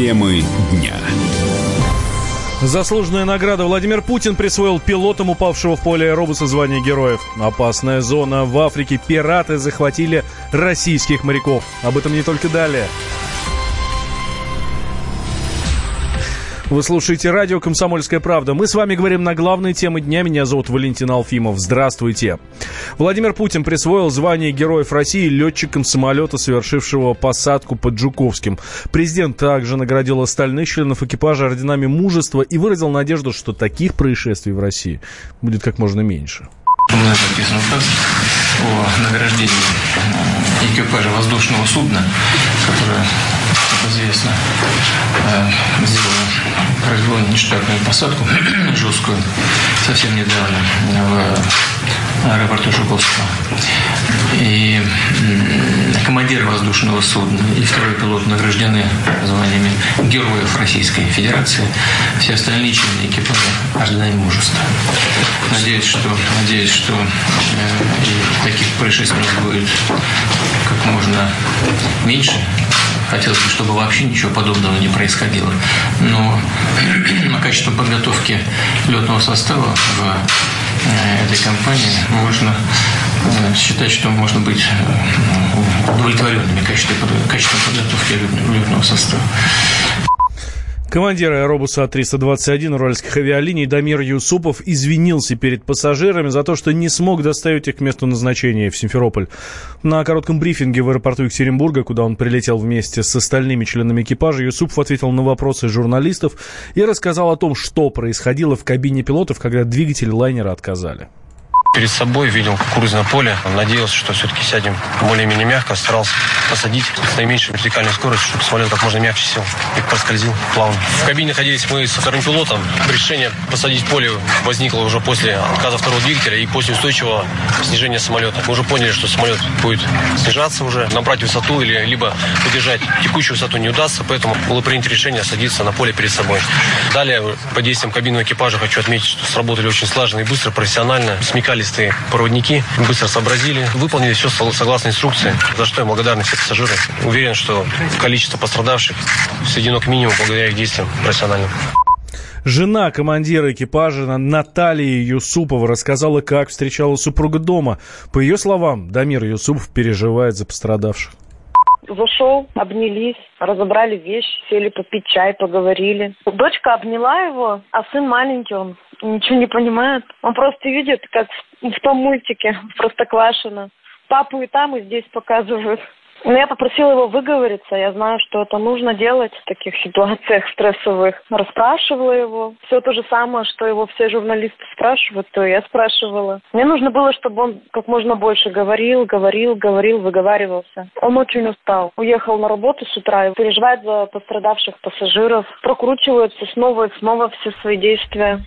Темы дня. Заслуженная награда Владимир Путин присвоил пилотам упавшего в поле аэробуса звание героев. Опасная зона в Африке. Пираты захватили российских моряков. Об этом не только далее. Вы слушаете радио «Комсомольская правда». Мы с вами говорим на главные темы дня. Меня зовут Валентин Алфимов. Здравствуйте. Владимир Путин присвоил звание Героев России летчикам самолета, совершившего посадку под Жуковским. Президент также наградил остальных членов экипажа орденами мужества и выразил надежду, что таких происшествий в России будет как можно меньше. Мной подписан указ о награждении экипажа воздушного судна, которое, как известно, э, сделало произвело нештатную посадку жесткую совсем недавно в аэропорту Жуковского. И командир воздушного судна и второй пилот награждены званиями Героев Российской Федерации. Все остальные члены экипажа орденами мужества. Надеюсь, что, надеюсь, что э, таких происшествий будет как можно меньше хотелось бы, чтобы вообще ничего подобного не происходило. Но на качестве подготовки летного состава в э, этой компании можно считать, что можно быть э, удовлетворенными качеством подготовки летного состава. Командир аэробуса А321 уральских авиалиний Дамир Юсупов извинился перед пассажирами за то, что не смог доставить их к месту назначения в Симферополь. На коротком брифинге в аэропорту Екатеринбурга, куда он прилетел вместе с остальными членами экипажа, Юсупов ответил на вопросы журналистов и рассказал о том, что происходило в кабине пилотов, когда двигатели лайнера отказали перед собой, видел кукурузное поле. Надеялся, что все-таки сядем более-менее мягко. Старался посадить с наименьшей вертикальной скоростью, чтобы самолет как можно мягче сел и проскользил плавно. В кабине находились мы со вторым пилотом. Решение посадить поле возникло уже после отказа второго двигателя и после устойчивого снижения самолета. Мы уже поняли, что самолет будет снижаться уже, набрать высоту или либо удержать текущую высоту не удастся, поэтому было принято решение садиться на поле перед собой. Далее, по действиям кабинного экипажа, хочу отметить, что сработали очень слаженно и быстро, профессионально, смекали специалисты, проводники быстро сообразили, выполнили все согласно инструкции, за что я благодарен всем пассажирам. Уверен, что количество пострадавших сведено к минимуму благодаря их действиям профессиональным. Жена командира экипажа Наталья Юсупова рассказала, как встречала супруга дома. По ее словам, Дамир Юсупов переживает за пострадавших. Зашел, обнялись, разобрали вещи, сели попить чай, поговорили. Дочка обняла его, а сын маленький, он ничего не понимает. Он просто видит, как в том мультике, просто квашено. Папу и там, и здесь показывают. Но я попросила его выговориться. Я знаю, что это нужно делать в таких ситуациях стрессовых. Расспрашивала его. Все то же самое, что его все журналисты спрашивают, то я спрашивала. Мне нужно было, чтобы он как можно больше говорил, говорил, говорил, выговаривался. Он очень устал. Уехал на работу с утра и переживает за пострадавших пассажиров. Прокручивается снова и снова все свои действия.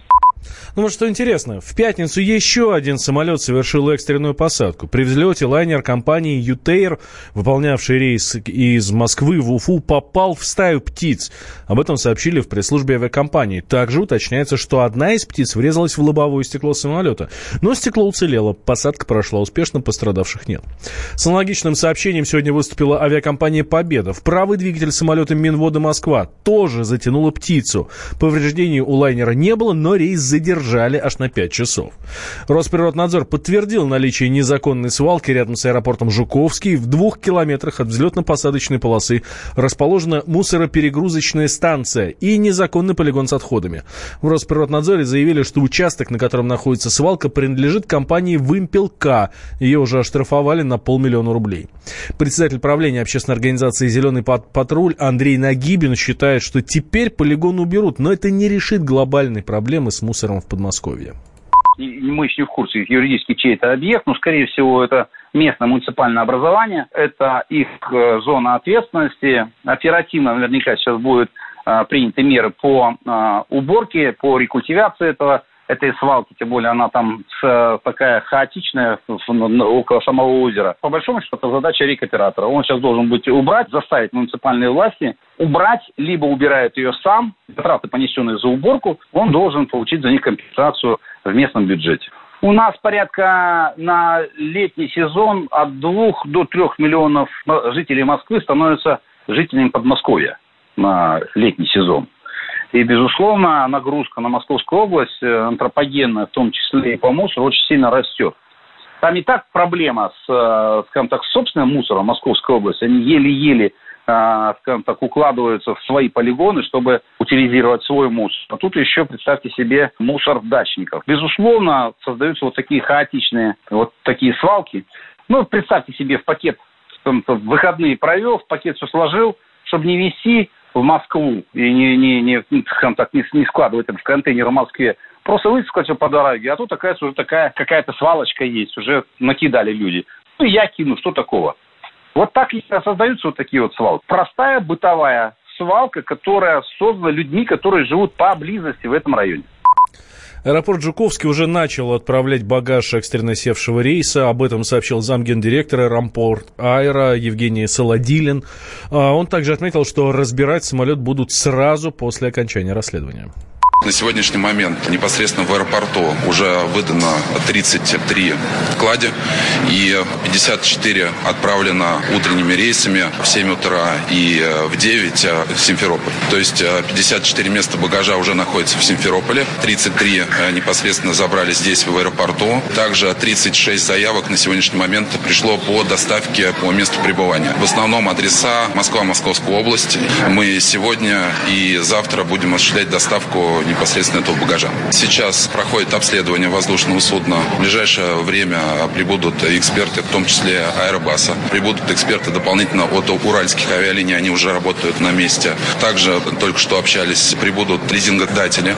Ну вот что интересно, в пятницу еще один самолет совершил экстренную посадку. При взлете лайнер компании «Ютейр», выполнявший рейс из Москвы в Уфу, попал в стаю птиц. Об этом сообщили в пресс-службе авиакомпании. Также уточняется, что одна из птиц врезалась в лобовое стекло самолета. Но стекло уцелело, посадка прошла успешно, пострадавших нет. С аналогичным сообщением сегодня выступила авиакомпания «Победа». В правый двигатель самолета Минвода Москва тоже затянула птицу. Повреждений у лайнера не было, но рейс задержали аж на 5 часов. Росприроднадзор подтвердил наличие незаконной свалки рядом с аэропортом Жуковский. В двух километрах от взлетно-посадочной полосы расположена мусороперегрузочная станция и незаконный полигон с отходами. В Росприроднадзоре заявили, что участок, на котором находится свалка, принадлежит компании «Вымпел-К». Ее уже оштрафовали на полмиллиона рублей. Председатель правления общественной организации «Зеленый патруль» Андрей Нагибин считает, что теперь полигон уберут, но это не решит глобальной проблемы с мусором мусором в Подмосковье? Мы еще не в курсе юридически, чей это объект, но, скорее всего, это местное муниципальное образование, это их э, зона ответственности. Оперативно наверняка сейчас будут э, приняты меры по э, уборке, по рекультивации этого этой свалки, тем более она там такая хаотичная около самого озера. По большому счету, это задача рекоператора. Он сейчас должен быть убрать, заставить муниципальные власти убрать, либо убирает ее сам, траты, понесенные за уборку, он должен получить за них компенсацию в местном бюджете. У нас порядка на летний сезон от двух до трех миллионов жителей Москвы становятся жителями Подмосковья. на летний сезон. И, безусловно, нагрузка на Московскую область, э, антропогенная, в том числе и по мусору, очень сильно растет. Там и так проблема с, э, скажем так, собственным мусором Московской области. Они еле-еле, э, скажем так, укладываются в свои полигоны, чтобы утилизировать свой мусор. А тут еще, представьте себе, мусор дачников. Безусловно, создаются вот такие хаотичные, вот такие свалки. Ну, представьте себе, в пакет в выходные провел, в пакет все сложил, чтобы не вести в Москву и не, не, не, ну, скажем так, не, не складывать это в контейнер в Москве, просто высыпать все по дороге, а тут такая уже такая какая-то свалочка есть, уже накидали люди. Ну, я кину, что такого? Вот так создаются вот такие вот свалки. Простая бытовая свалка, которая создана людьми, которые живут поблизости в этом районе. Аэропорт Жуковский уже начал отправлять багаж экстренно севшего рейса. Об этом сообщил замгендиректора Рампорт Аэро Евгений Солодилин. А, он также отметил, что разбирать самолет будут сразу после окончания расследования. На сегодняшний момент непосредственно в аэропорту уже выдано 33 клади и 54 отправлено утренними рейсами в 7 утра и э, в 9 э, в Симферополь. То есть 54 э, места багажа уже находятся в Симферополе, 33 непосредственно забрали здесь в аэропорту. Также 36 заявок на сегодняшний момент пришло по доставке по месту пребывания. В основном адреса Москва, Московская область. Мы сегодня и завтра будем осуществлять доставку непосредственно этого багажа. Сейчас проходит обследование воздушного судна. В ближайшее время прибудут эксперты, в том числе Аэробаса. Прибудут эксперты дополнительно от уральских авиалиний, они уже работают на месте. Также только что общались, прибудут лизингодатели.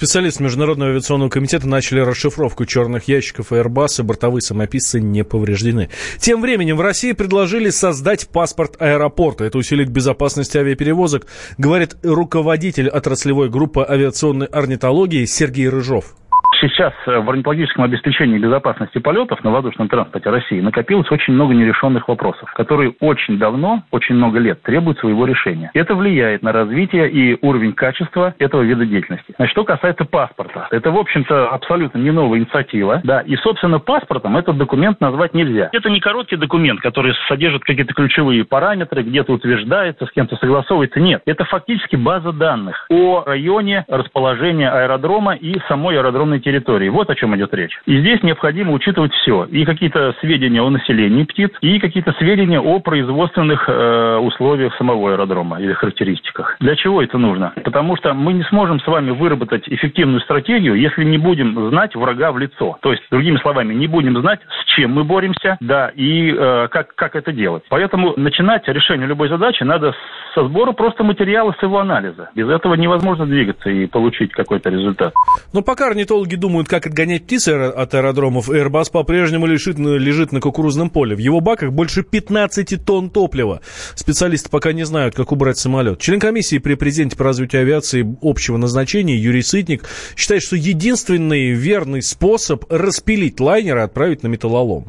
Специалисты Международного авиационного комитета начали расшифровку черных ящиков Airbus, и бортовые самописцы не повреждены. Тем временем в России предложили создать паспорт аэропорта. Это усилит безопасность авиаперевозок, говорит руководитель отраслевой группы авиационной орнитологии Сергей Рыжов сейчас э, в орнитологическом обеспечении безопасности полетов на воздушном транспорте России накопилось очень много нерешенных вопросов, которые очень давно, очень много лет требуют своего решения. Это влияет на развитие и уровень качества этого вида деятельности. Значит, что касается паспорта, это, в общем-то, абсолютно не новая инициатива, да, и, собственно, паспортом этот документ назвать нельзя. Это не короткий документ, который содержит какие-то ключевые параметры, где-то утверждается, с кем-то согласовывается. Нет, это фактически база данных о районе расположения аэродрома и самой аэродромной территории территории. Вот о чем идет речь. И здесь необходимо учитывать все. И какие-то сведения о населении птиц, и какие-то сведения о производственных э, условиях самого аэродрома или характеристиках. Для чего это нужно? Потому что мы не сможем с вами выработать эффективную стратегию, если не будем знать врага в лицо. То есть, другими словами, не будем знать, с чем мы боремся, да, и э, как, как это делать. Поэтому начинать решение любой задачи надо со сбора просто материала с его анализа. Без этого невозможно двигаться и получить какой-то результат. Но пока орнитологи думают, как отгонять птицы от аэродромов, Airbus по-прежнему лежит, лежит на кукурузном поле. В его баках больше 15 тонн топлива. Специалисты пока не знают, как убрать самолет. Член комиссии при президенте по развитию авиации общего назначения Юрий Сытник считает, что единственный верный способ распилить лайнер и отправить на металлолом.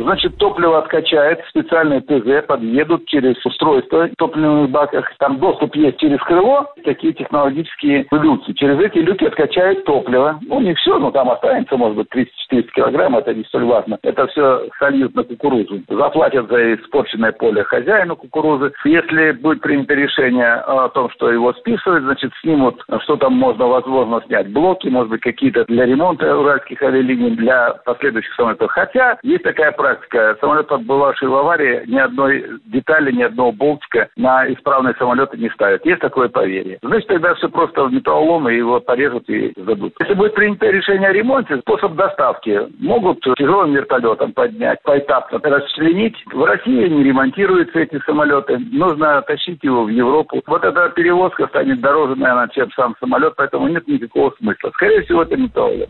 Значит, топливо откачает, специальные ТЗ подъедут через устройство в топливных баках. Там доступ есть через крыло, такие технологические люки. Через эти люки откачают топливо. Ну, не все, но там останется, может быть, 300-400 килограмм, это не столь важно. Это все сольют на кукурузу. Заплатят за испорченное поле хозяину кукурузы. Если будет принято решение о том, что его списывать, значит, снимут, что там можно, возможно, снять блоки, может быть, какие-то для ремонта уральских авиалиний, для последующих самолетов. Хотя есть такая практика. Самолет, отбывавший в аварии, ни одной детали, ни одного болтика на исправные самолеты не ставят. Есть такое поверье. Значит, тогда все просто в металлолом, и его порежут и забудут. Если будет принято решение о ремонте, способ доставки могут тяжелым вертолетом поднять, поэтапно расчленить. В России не ремонтируются эти самолеты. Нужно тащить его в Европу. Вот эта перевозка станет дороже, наверное, чем сам самолет, поэтому нет никакого смысла. Скорее всего, это металлолом.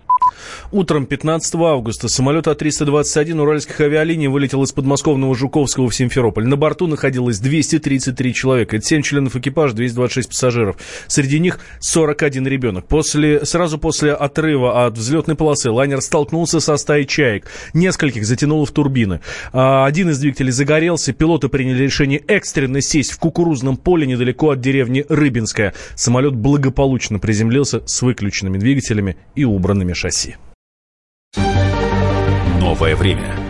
Утром 15 августа самолет А-321 уральских авиалиний вылетел из подмосковного Жуковского в Симферополь. На борту находилось 233 человека. Это 7 членов экипажа, 226 пассажиров. Среди них 41 ребенок. После, сразу после отрыва от взлетной полосы лайнер столкнулся со стаей чаек. Нескольких затянуло в турбины. А, один из двигателей загорелся. Пилоты приняли решение экстренно сесть в кукурузном поле недалеко от деревни Рыбинская. Самолет благополучно приземлился с выключенными двигателями и убранными шасси. Новое время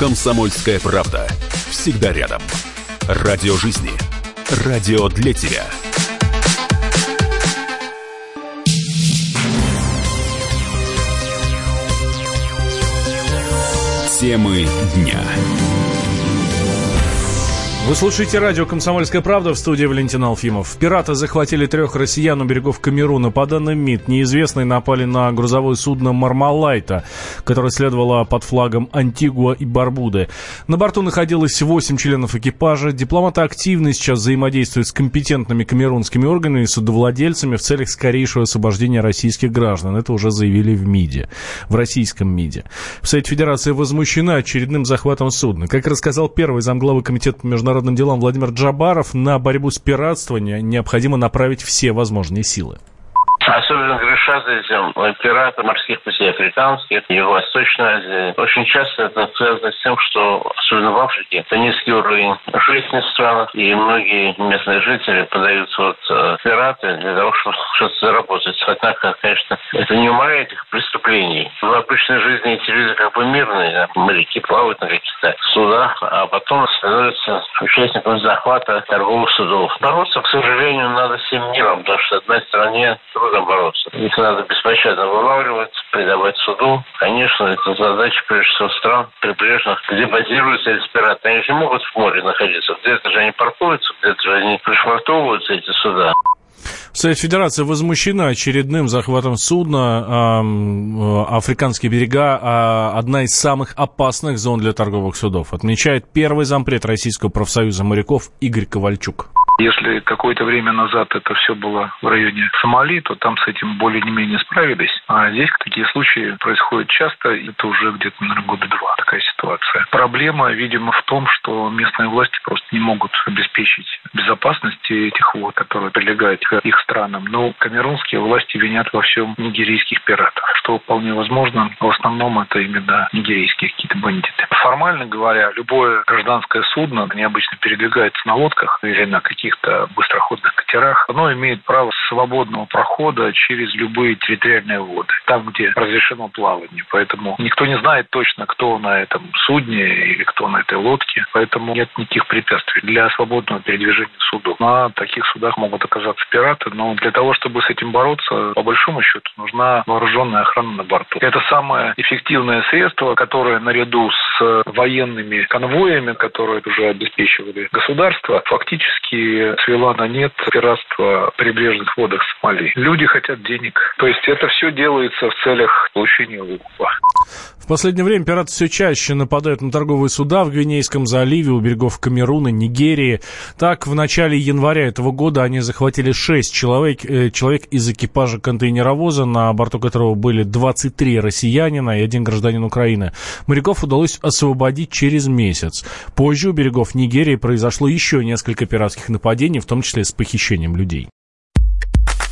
«Комсомольская правда». Всегда рядом. Радио жизни. Радио для тебя. Темы дня. Вы слушаете радио «Комсомольская правда» в студии Валентин Алфимов. Пираты захватили трех россиян у берегов Камеруна. По данным МИД, неизвестные напали на грузовое судно «Мармалайта», которое следовало под флагом Антигуа и Барбуды. На борту находилось 8 членов экипажа. Дипломаты активно сейчас взаимодействуют с компетентными камерунскими органами и судовладельцами в целях скорейшего освобождения российских граждан. Это уже заявили в МИДе, в российском МИДе. Совет Федерации возмущена очередным захватом судна. Как рассказал первый замглавы Комитета по международным делам Владимир Джабаров, на борьбу с пиратством необходимо направить все возможные силы. Особенно этим пираты морских путей африканских, Юго-Восточной Азии. Очень часто это связано с тем, что, особенно в Африке, это низкий уровень жизни в странах, и многие местные жители подаются вот э, пираты для того, чтобы что-то заработать. Однако, конечно, это не умаляет их преступлений. В обычной жизни эти люди как бы мирные, моряки плавают на каких-то судах, а потом становятся участниками захвата торговых судов. Бороться, к сожалению, надо всем миром, потому что одной стране трудно бороться. Надо беспощадно вылавливать, предавать суду. Конечно, это задача, прежде всего, стран прибрежных, где базируются эти пираты. Они же могут в море находиться. Где-то же они паркуются, где-то же они пришвартовываются, эти суда. Совет Федерации возмущена очередным захватом судна. Э, африканские берега э, одна из самых опасных зон для торговых судов, отмечает первый зампред Российского профсоюза моряков Игорь Ковальчук. Если какое-то время назад это все было в районе Сомали, то там с этим более-менее справились. А здесь такие случаи происходят часто, это уже где-то, наверное, года два такая ситуация. Проблема, видимо, в том, что местные власти просто не могут обеспечить безопасность этих вод, которые прилегают к их странам. Но камерунские власти винят во всем нигерийских пиратов, что вполне возможно. В основном это именно нигерийские какие-то бандиты. Формально говоря, любое гражданское судно, они обычно передвигаются на лодках или на каких каких-то быстроходных катерах, оно имеет право свободного прохода через любые территориальные воды, там, где разрешено плавание. Поэтому никто не знает точно, кто на этом судне или кто на этой лодке, поэтому нет никаких препятствий для свободного передвижения судов. На таких судах могут оказаться пираты, но для того, чтобы с этим бороться, по большому счету, нужна вооруженная охрана на борту. Это самое эффективное средство, которое наряду с военными конвоями, которые уже обеспечивали государство, фактически свела на нет пиратство прибрежных водах Сомали. Люди хотят денег. То есть это все делается в целях получения выкупа. В последнее время пираты все чаще нападают на торговые суда в Гвинейском заливе у берегов Камеруна, Нигерии. Так, в начале января этого года они захватили 6 человек, э, человек из экипажа контейнеровоза, на борту которого были 23 россиянина и один гражданин Украины. Моряков удалось освободить через месяц. Позже у берегов Нигерии произошло еще несколько пиратских нападений, в том числе с похищением людей.